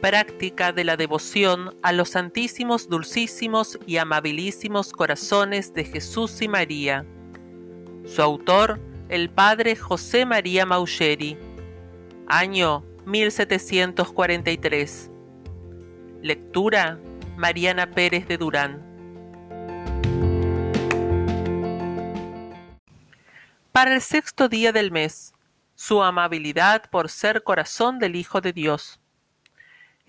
práctica de la devoción a los santísimos, dulcísimos y amabilísimos corazones de Jesús y María. Su autor, el padre José María Maucheri. Año 1743. Lectura Mariana Pérez de Durán. Para el sexto día del mes, su amabilidad por ser corazón del Hijo de Dios.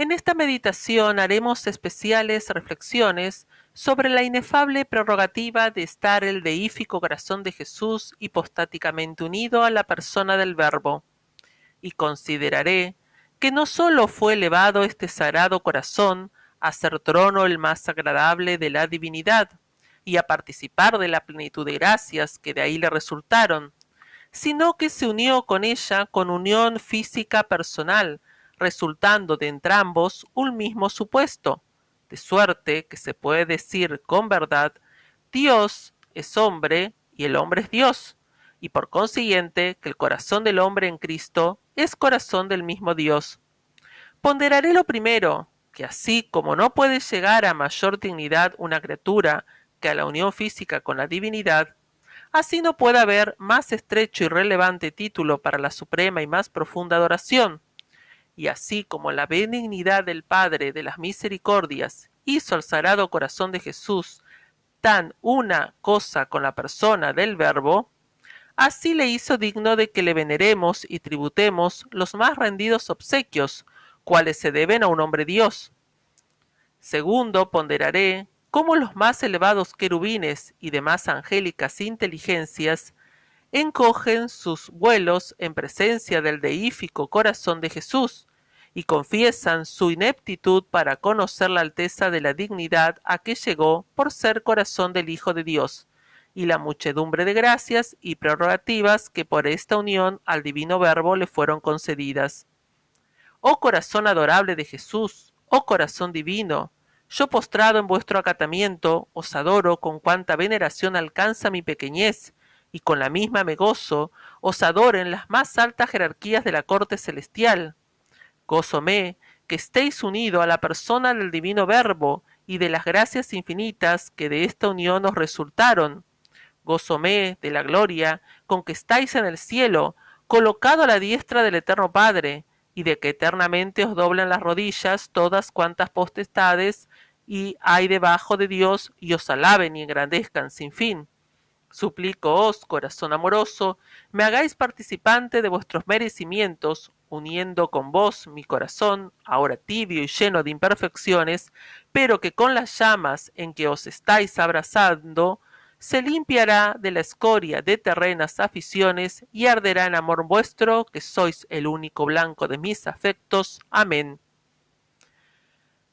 En esta meditación haremos especiales reflexiones sobre la inefable prerrogativa de estar el deífico corazón de Jesús hipostáticamente unido a la persona del Verbo, y consideraré que no sólo fue elevado este sagrado corazón a ser trono el más agradable de la divinidad, y a participar de la plenitud de gracias que de ahí le resultaron, sino que se unió con ella con unión física personal, resultando de entrambos un mismo supuesto, de suerte que se puede decir con verdad, Dios es hombre y el hombre es Dios, y por consiguiente que el corazón del hombre en Cristo es corazón del mismo Dios. Ponderaré lo primero, que así como no puede llegar a mayor dignidad una criatura que a la unión física con la divinidad, así no puede haber más estrecho y relevante título para la suprema y más profunda adoración, y así como la benignidad del Padre de las misericordias hizo al sagrado corazón de Jesús tan una cosa con la persona del Verbo, así le hizo digno de que le veneremos y tributemos los más rendidos obsequios, cuales se deben a un hombre Dios. Segundo, ponderaré cómo los más elevados querubines y demás angélicas inteligencias encogen sus vuelos en presencia del deífico corazón de Jesús, y confiesan su ineptitud para conocer la alteza de la dignidad a que llegó por ser corazón del Hijo de Dios, y la muchedumbre de gracias y prerrogativas que por esta unión al divino Verbo le fueron concedidas. Oh corazón adorable de Jesús, oh corazón divino, yo postrado en vuestro acatamiento, os adoro con cuanta veneración alcanza mi pequeñez, y con la misma me gozo, os adoro en las más altas jerarquías de la corte celestial. Gózome que estéis unido a la persona del divino Verbo y de las gracias infinitas que de esta unión os resultaron. Gózome de la gloria con que estáis en el cielo, colocado a la diestra del Eterno Padre, y de que eternamente os doblan las rodillas todas cuantas potestades y hay debajo de Dios y os alaben y engrandezcan sin fin. Suplicoos, corazón amoroso, me hagáis participante de vuestros merecimientos, uniendo con vos mi corazón, ahora tibio y lleno de imperfecciones, pero que con las llamas en que os estáis abrazando, se limpiará de la escoria de terrenas aficiones y arderá en amor vuestro, que sois el único blanco de mis afectos. Amén.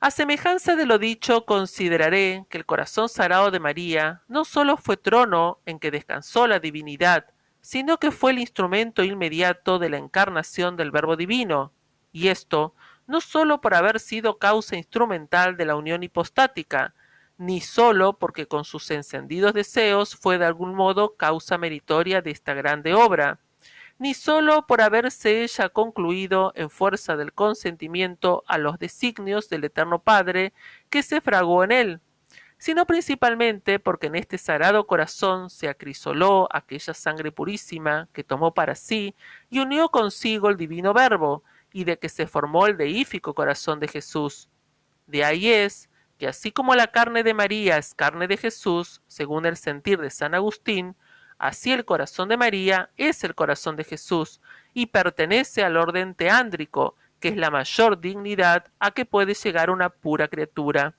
A semejanza de lo dicho, consideraré que el corazón sagrado de María no sólo fue trono en que descansó la divinidad, sino que fue el instrumento inmediato de la encarnación del Verbo Divino, y esto no sólo por haber sido causa instrumental de la unión hipostática, ni sólo porque con sus encendidos deseos fue de algún modo causa meritoria de esta grande obra, ni sólo por haberse ella concluido en fuerza del consentimiento a los designios del Eterno Padre que se fragó en él, sino principalmente porque en este sagrado corazón se acrisoló aquella sangre purísima que tomó para sí y unió consigo el divino Verbo, y de que se formó el deífico corazón de Jesús. De ahí es que así como la carne de María es carne de Jesús, según el sentir de San Agustín, Así el corazón de María es el corazón de Jesús y pertenece al orden teándrico, que es la mayor dignidad a que puede llegar una pura criatura.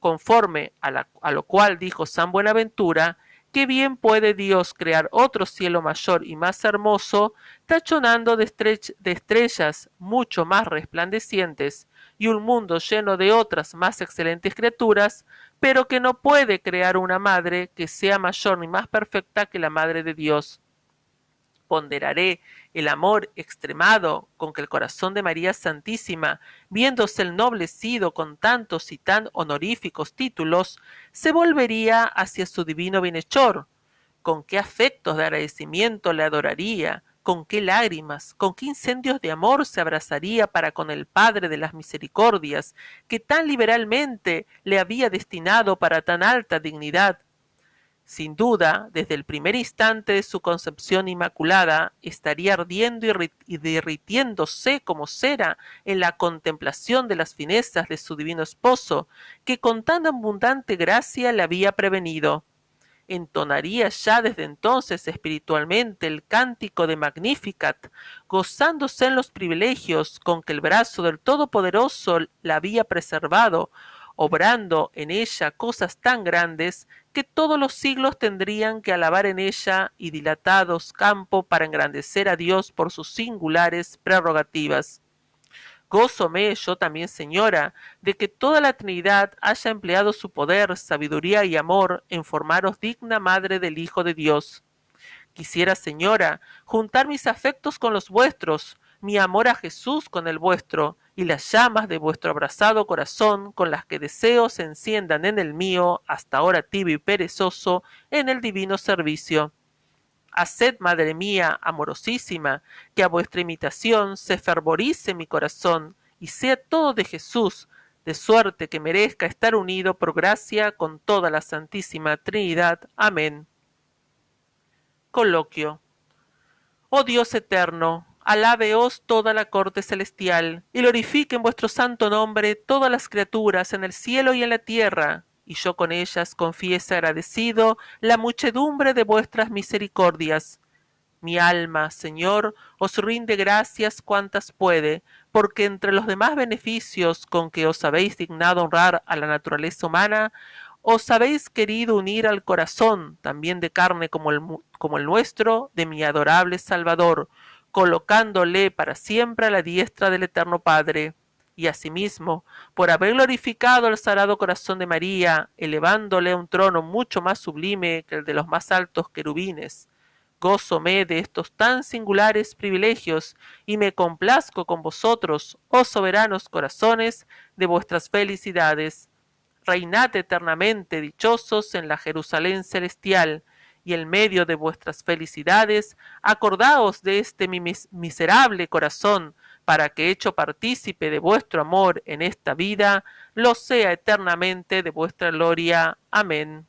Conforme a, lo cual dijo San Buenaventura, que bien puede Dios crear otro cielo mayor y más hermoso, tachonando de, de estrellas mucho más resplandecientes y un mundo lleno de otras más excelentes criaturas, pero que no puede crear una madre que sea mayor ni más perfecta que la Madre de Dios. Ponderaré el amor extremado con que el corazón de María Santísima, viéndose ennoblecido con tantos y tan honoríficos títulos, se volvería hacia su divino bienhechor, con qué afectos de agradecimiento le adoraría, con qué lágrimas, con qué incendios de amor se abrazaría para con el Padre de las Misericordias, que tan liberalmente le había destinado para tan alta dignidad. Sin duda, desde el primer instante de su concepción inmaculada, estaría ardiendo y derritiéndose como cera en la contemplación de las finezas de su divino esposo, que con tan abundante gracia le había prevenido. Entonaría ya desde entonces espiritualmente el cántico de Magnificat, gozándose en los privilegios con que el brazo del Todopoderoso la había preservado, obrando en ella cosas tan grandes que todos los siglos tendrían que alabar en ella y dilatados campo para engrandecer a Dios por sus singulares prerrogativas. Gózome yo también, señora, de que toda la Trinidad haya empleado su poder, sabiduría y amor en formaros digna madre del Hijo de Dios. Quisiera, señora, juntar mis afectos con los vuestros, mi amor a Jesús con el vuestro, y las llamas de vuestro abrazado corazón con las que deseo se enciendan en el mío, hasta ahora tibio y perezoso, en el divino servicio. Haced, Madre mía, amorosísima, que a vuestra imitación se fervorice mi corazón y sea todo de Jesús, de suerte que merezca estar unido por gracia con toda la Santísima Trinidad. Amén. Coloquio. Oh Dios eterno, alábeos toda la corte celestial, y glorifiquen vuestro santo nombre todas las criaturas en el cielo y en la tierra, y yo con ellas confiese agradecido la muchedumbre de vuestras misericordias. Mi alma, Señor, os rinde gracias cuantas puede, porque entre los demás beneficios con que os habéis dignado honrar a la naturaleza humana, os habéis querido unir al corazón, también de carne como el, como el nuestro, de mi adorable Salvador, colocándole para siempre a la diestra del Eterno Padre y asimismo, por haber glorificado el sagrado corazón de María, elevándole a un trono mucho más sublime que el de los más altos querubines. Gózome de estos tan singulares privilegios y me complazco con vosotros, oh soberanos corazones, de vuestras felicidades. Reinad eternamente dichosos en la Jerusalén celestial, y en medio de vuestras felicidades, acordaos de este mi miserable corazón, para que hecho partícipe de vuestro amor en esta vida, lo sea eternamente de vuestra gloria. Amén.